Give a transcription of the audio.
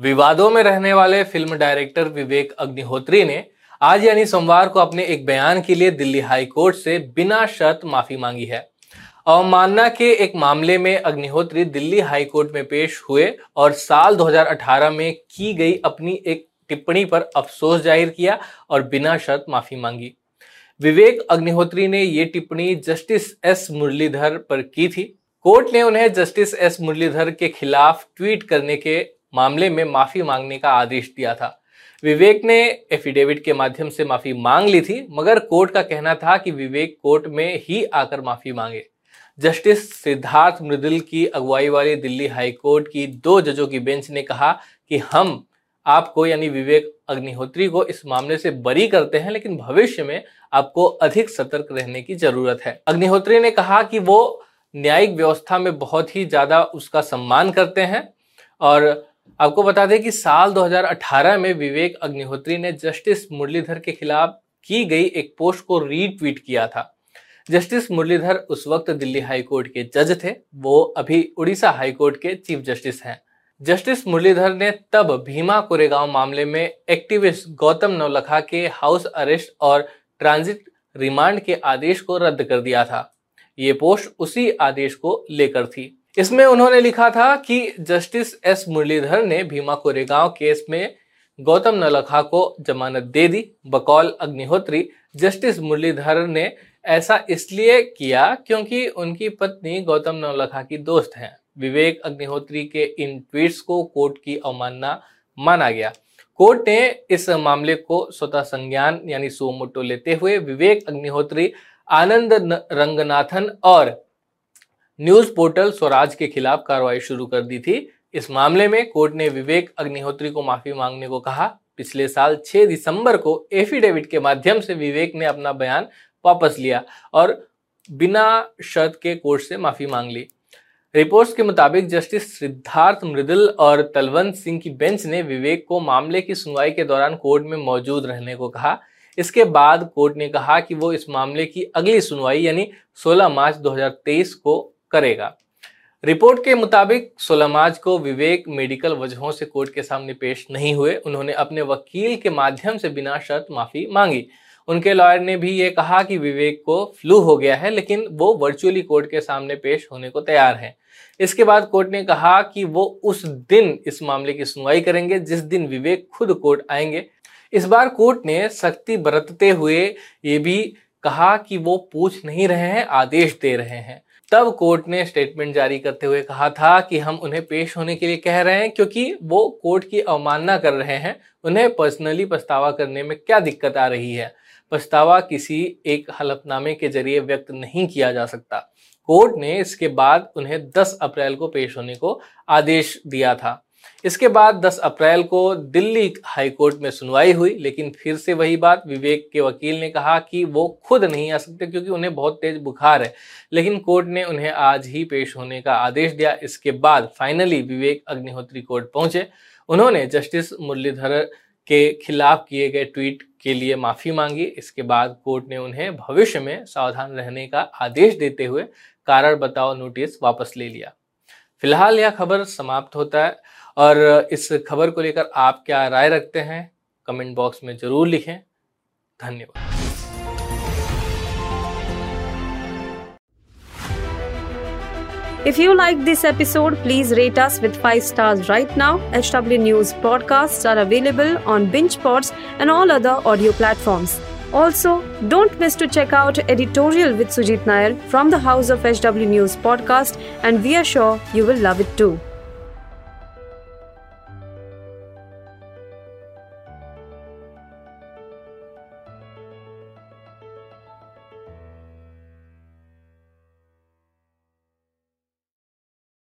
विवादों में रहने वाले फ़िल्म डायरेक्टर विवेक अग्निहोत्री ने आज यानी सोमवार को अपने एक बयान के लिए दिल्ली हाई कोर्ट से बिना शर्त माफ़ी मांगी है। अवमानना के एक मामले में अग्निहोत्री दिल्ली हाई कोर्ट में पेश हुए और साल 2018 में की गई अपनी एक टिप्पणी पर अफसोस ज़ाहिर किया और बिना शर्त माफ़ी मांगी। विवेक अग्निहोत्री ने ये टिप्पणी जस्टिस एस मुरलीधर पर की थी। कोर्ट ने उन्हें जस्टिस एस मुरलीधर के खिलाफ ट्वीट करने के मामले में माफ़ी मांगने का आदेश दिया था। विवेक ने एफिडेविट के माध्यम से माफ़ी मांग ली थी, मगर कोर्ट का कहना था कि विवेक कोर्ट में ही आकर माफ़ी मांगे। जस्टिस सिद्धार्थ मृदुल की अगुवाई वाली दिल्ली हाई कोर्ट की दो जजों की बेंच ने कहा कि हम, आपको यानी विवेक अग्निहोत्री को इस मामले से बरी करते हैं, लेकिन भविष्य में आपको अधिक सतर्क रहने की ज़रूरत है। अग्निहोत्री ने कहा कि वो न्यायिक व्यवस्था में बहुत ही ज़्यादा उसका सम्मान करते हैं और आपको बता दें कि साल 2018 में विवेक अग्निहोत्री ने जस्टिस मुरलीधर के खिलाफ की गई एक पोस्ट को रीट्वीट किया था। जस्टिस मुरलीधर उस वक्त दिल्ली हाई कोर्ट के जज थे। वो अभी उड़ीसा हाई कोर्ट के चीफ जस्टिस हैं। जस्टिस मुरलीधर ने तब भीमा कोरेगांव मामले में एक्टिविस्ट गौतम नवलखा के हाउस अरेस्ट और ट्रांजिट रिमांड के आदेश को रद्द कर दिया था। ये पोस्ट उसी आदेश को लेकर थी। इसमें उन्होंने लिखा था कि जस्टिस एस मुरलीधर ने भीमा कोरेगांव केस में गौतम नलखा को जमानत दे दी। बकौल अग्निहोत्री, जस्टिस मुरलीधर ने ऐसा इसलिए किया क्योंकि उनकी पत्नी गौतम नवलखा की दोस्त हैं। विवेक अग्निहोत्री के इन ट्वीट्स को कोर्ट की अवमानना माना गया। कोर्ट ने इस मामले को स्वतः संज्ञान, यानी सोमोटो लेते हुए विवेक अग्निहोत्री, आनंद रंगनाथन और न्यूज़ पोर्टल स्वराज के खिलाफ कार्रवाई शुरू कर दी थी। इस मामले में कोर्ट ने विवेक अग्निहोत्री को माफ़ी मांगने को कहा। पिछले साल 6 दिसंबर को एफिडेविट के माध्यम से विवेक ने अपना बयान वापस लिया और बिना शर्त के कोर्ट से माफ़ी मांग ली। रिपोर्ट्स के मुताबिक जस्टिस सिद्धार्थ मृदुल और तलवंत सिंह की बेंच ने विवेक को मामले की सुनवाई के दौरान कोर्ट में मौजूद रहने को कहा। इसके बाद कोर्ट ने कहा कि वो इस मामले की अगली सुनवाई, यानी 16 मार्च 2023 को करेगा। रिपोर्ट के मुताबिक सोलमाज को विवेक मेडिकल वजहों से कोर्ट के सामने पेश नहीं हुए। उन्होंने अपने वकील के माध्यम से बिना शर्त माफ़ी मांगी। उनके लॉयर ने भी ये कहा कि विवेक को फ्लू हो गया है, लेकिन वो वर्चुअली कोर्ट के सामने पेश होने को तैयार हैं। इसके बाद कोर्ट ने कहा कि वो उस दिन इस मामले की सुनवाई करेंगे, जिस दिन विवेक खुद कोर्ट आएँगे। इस बार कोर्ट ने सख्ती बरतते हुए ये भी कहा कि वो पूछ नहीं रहे हैं, आदेश दे रहे हैं। तब कोर्ट ने स्टेटमेंट जारी करते हुए कहा था कि हम उन्हें पेश होने के लिए कह रहे हैं, क्योंकि वो कोर्ट की अवमानना कर रहे हैं। उन्हें पर्सनली पछतावा करने में क्या दिक्कत आ रही है? पछतावा किसी एक हलफनामे के ज़रिए व्यक्त नहीं किया जा सकता। कोर्ट ने इसके बाद उन्हें 10 अप्रैल को पेश होने को आदेश दिया था। इसके बाद 10 अप्रैल को दिल्ली हाई कोर्ट में सुनवाई हुई, लेकिन फिर से वही बात विवेक के वकील ने कहा कि वो खुद नहीं आ सकते क्योंकि उन्हें बहुत तेज बुखार है। लेकिन कोर्ट ने उन्हें आज ही पेश होने का आदेश दिया। इसके बाद फाइनली विवेक अग्निहोत्री कोर्ट पहुँचे। उन्होंने जस्टिस मुरलीधर के खिलाफ किए गए ट्वीट के लिए माफ़ी मांगी। इसके बाद कोर्ट ने उन्हें भविष्य में सावधान रहने का आदेश देते हुए कारण बताओ, नोटिस वापस ले लिया। फ़िलहाल यह खबर समाप्त होता है। और इस खबर को लेकर आप क्या राय रखते हैं कमेंट बॉक्स में ज़रूर लिखें धन्यवाद If you like this episode, please rate us with 5 stars right now. HW News podcasts are available on BingePods and all other audio platforms. Also, don't miss to check out editorial with Sujit Nair from the House of HW News podcast and we are sure you will love it too.